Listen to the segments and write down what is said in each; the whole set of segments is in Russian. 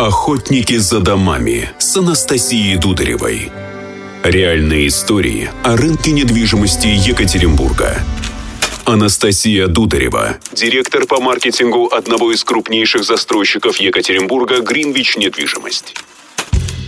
Охотники за домами с Анастасией Дударевой. Реальные истории о рынке недвижимости Екатеринбурга. Анастасия Дударева, директор по маркетингу одного из крупнейших застройщиков Екатеринбурга «Гринвич Недвижимость».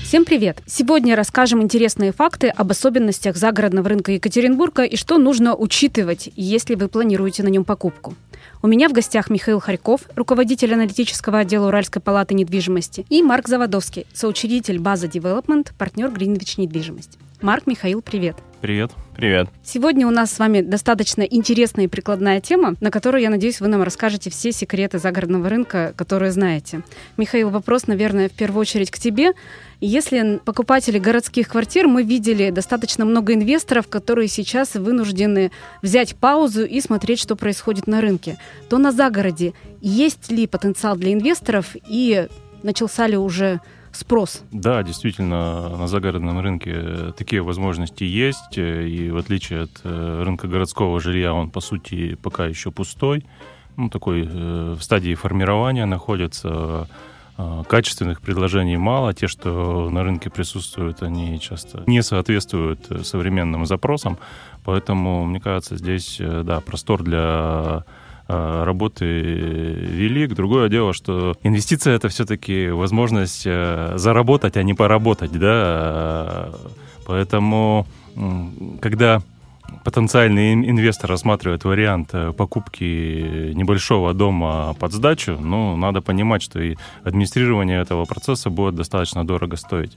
Всем привет! Сегодня расскажем интересные факты об особенностях загородного рынка Екатеринбурга и что нужно учитывать, если вы планируете на нем покупку. У меня в гостях Михаил Харьков, руководитель аналитического отдела Уральской палаты недвижимости, и Марк Заводовский, соучредитель база Development, партнер Гринвич недвижимость. Марк, Михаил, привет. Привет. Привет. Сегодня у нас с вами достаточно интересная и прикладная тема, на которую, я надеюсь, вы нам расскажете все секреты загородного рынка, которые знаете. Михаил, вопрос, наверное, в первую очередь к тебе. Если покупатели городских квартир, мы видели достаточно много инвесторов, которые сейчас вынуждены взять паузу и смотреть, что происходит на рынке, то на загороде есть ли потенциал для инвесторов и начался ли уже спрос. Да, действительно, на загородном рынке такие возможности есть, и в отличие от э, рынка городского жилья, он, по сути, пока еще пустой, ну, такой э, в стадии формирования находится, э, качественных предложений мало, те, что на рынке присутствуют, они часто не соответствуют современным запросам, поэтому, мне кажется, здесь, да, простор для Э, работы велик. Другое дело, что инвестиция это все-таки возможность э, заработать, а не поработать, да. Поэтому, когда потенциальный инвестор рассматривает вариант э, покупки небольшого дома под сдачу, ну, надо понимать, что и администрирование этого процесса будет достаточно дорого стоить.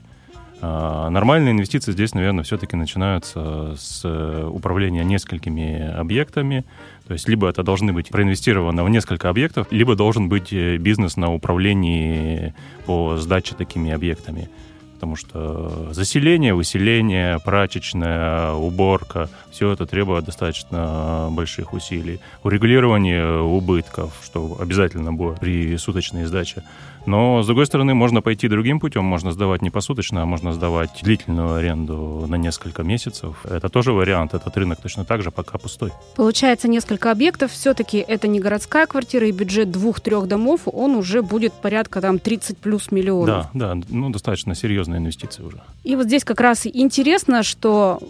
А, нормальные инвестиции здесь, наверное, все-таки начинаются с э, управления несколькими объектами. То есть либо это должны быть проинвестировано в несколько объектов, либо должен быть э, бизнес на управлении по сдаче такими объектами. Потому что заселение, выселение, прачечная, уборка, все это требует достаточно больших усилий. Урегулирование убытков, что обязательно будет при суточной сдаче. Но, с другой стороны, можно пойти другим путем. Можно сдавать не посуточно, а можно сдавать длительную аренду на несколько месяцев. Это тоже вариант. Этот рынок точно так же пока пустой. Получается, несколько объектов. Все-таки это не городская квартира, и бюджет двух-трех домов, он уже будет порядка там 30 плюс миллионов. Да, да, ну достаточно серьезные инвестиции уже. И вот здесь как раз интересно, что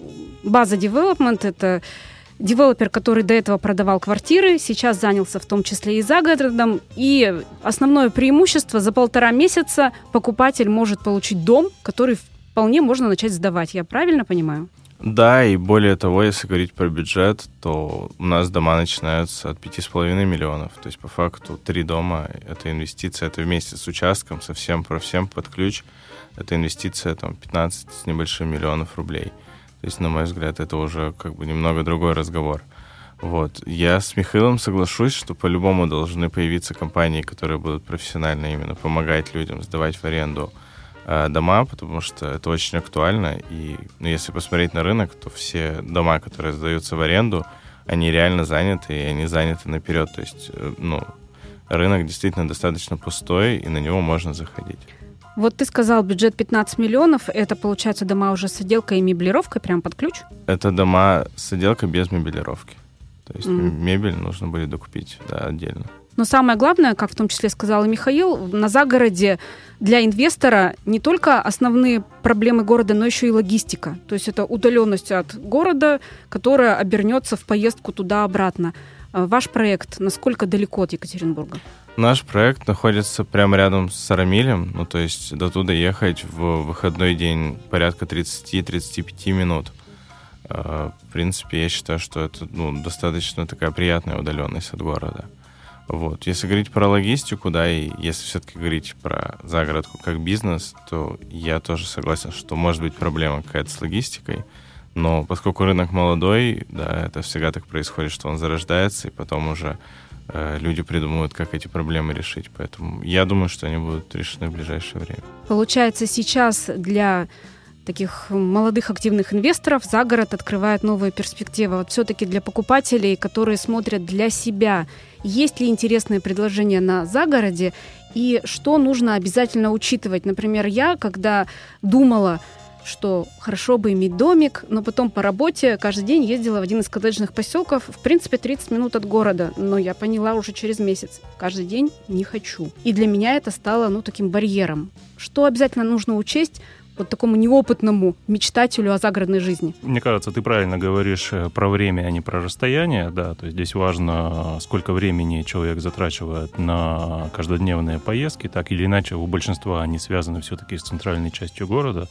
База Development — это Девелопер, который до этого продавал квартиры, сейчас занялся в том числе и загородом. И основное преимущество за полтора месяца покупатель может получить дом, который вполне можно начать сдавать. Я правильно понимаю? Да, и более того, если говорить про бюджет, то у нас дома начинаются от 5,5 миллионов. То есть, по факту, три дома — это инвестиция, это вместе с участком, совсем про всем под ключ. Это инвестиция там 15 с небольшим миллионов рублей. То есть, на мой взгляд, это уже как бы немного другой разговор. Вот. Я с Михаилом соглашусь, что по-любому должны появиться компании, которые будут профессионально именно помогать людям сдавать в аренду дома, потому что это очень актуально. И ну, если посмотреть на рынок, то все дома, которые сдаются в аренду, они реально заняты, и они заняты наперед. То есть, э, ну, рынок действительно достаточно пустой, и на него можно заходить. Вот ты сказал, бюджет 15 миллионов. Это, получается, дома уже с отделкой и меблировкой прям под ключ? Это дома с отделкой без мебелировки. То есть mm. мебель нужно будет докупить да, отдельно. Но самое главное, как в том числе сказал и Михаил, на загороде для инвестора не только основные проблемы города, но еще и логистика. То есть это удаленность от города, которая обернется в поездку туда-обратно. А ваш проект насколько далеко от Екатеринбурга? Наш проект находится прямо рядом с Сарамилем, ну то есть до туда ехать в выходной день порядка 30-35 минут. А, в принципе, я считаю, что это ну, достаточно такая приятная удаленность от города. Вот. Если говорить про логистику, да, и если все-таки говорить про загородку как бизнес, то я тоже согласен, что может быть проблема какая-то с логистикой. Но поскольку рынок молодой, да, это всегда так происходит, что он зарождается, и потом уже Э, люди придумывают, как эти проблемы решить. Поэтому я думаю, что они будут решены в ближайшее время. Получается, сейчас для таких молодых активных инвесторов за город открывает новые перспективы. Вот все-таки для покупателей, которые смотрят для себя, есть ли интересные предложения на загороде и что нужно обязательно учитывать. Например, я, когда думала, что хорошо бы иметь домик, но потом по работе каждый день ездила в один из коттеджных поселков, в принципе, 30 минут от города, но я поняла уже через месяц, каждый день не хочу. И для меня это стало, ну, таким барьером. Что обязательно нужно учесть, вот такому неопытному мечтателю о загородной жизни? Мне кажется, ты правильно говоришь э, про время, а не про расстояние, да, то есть здесь важно, сколько времени человек затрачивает на каждодневные поездки, так или иначе у большинства они связаны все-таки с центральной частью города.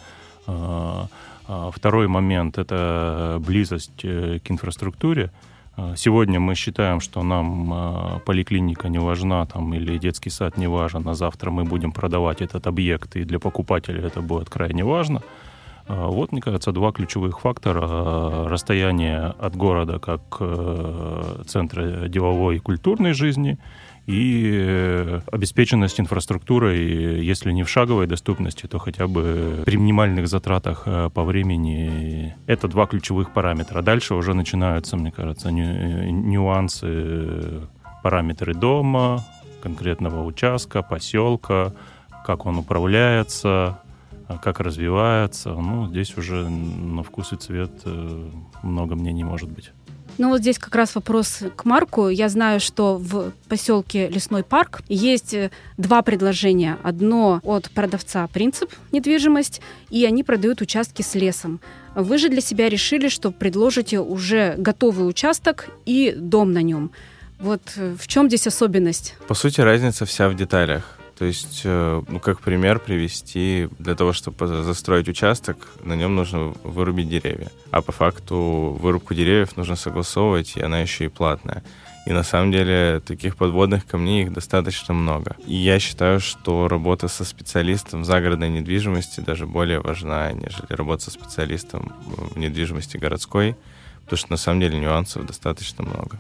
А, а второй момент — это близость э, к инфраструктуре. А, сегодня мы считаем, что нам а, поликлиника не важна там, или детский сад не важен, а завтра мы будем продавать этот объект, и для покупателя это будет крайне важно. А, вот, мне кажется, два ключевых фактора. Расстояние от города как э, центра деловой и культурной жизни и э, обеспеченность инфраструктурой, если не в шаговой доступности, то хотя бы при минимальных затратах э, по времени. Это два ключевых параметра. Дальше уже начинаются, мне кажется, нюансы, параметры дома, конкретного участка, поселка, как он управляется, как развивается. Ну, здесь уже на вкус и цвет много мнений может быть. Ну вот здесь как раз вопрос к Марку. Я знаю, что в поселке Лесной парк есть э, два предложения. Одно от продавца «Принцип недвижимость», и они продают участки с лесом. Вы же для себя решили, что предложите уже готовый участок и дом на нем. Вот э, в чем здесь особенность? По сути, разница вся в деталях. То есть, э, ну, как пример привести, для того, чтобы застроить участок, на нем нужно вырубить деревья. А по факту вырубку деревьев нужно согласовывать, и она еще и платная. И на самом деле таких подводных камней их достаточно много. И я считаю, что работа со специалистом в загородной недвижимости даже более важна, нежели работа со специалистом в недвижимости городской, потому что на самом деле нюансов достаточно много.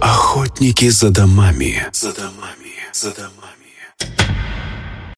Охотники за домами. За домами. За домами.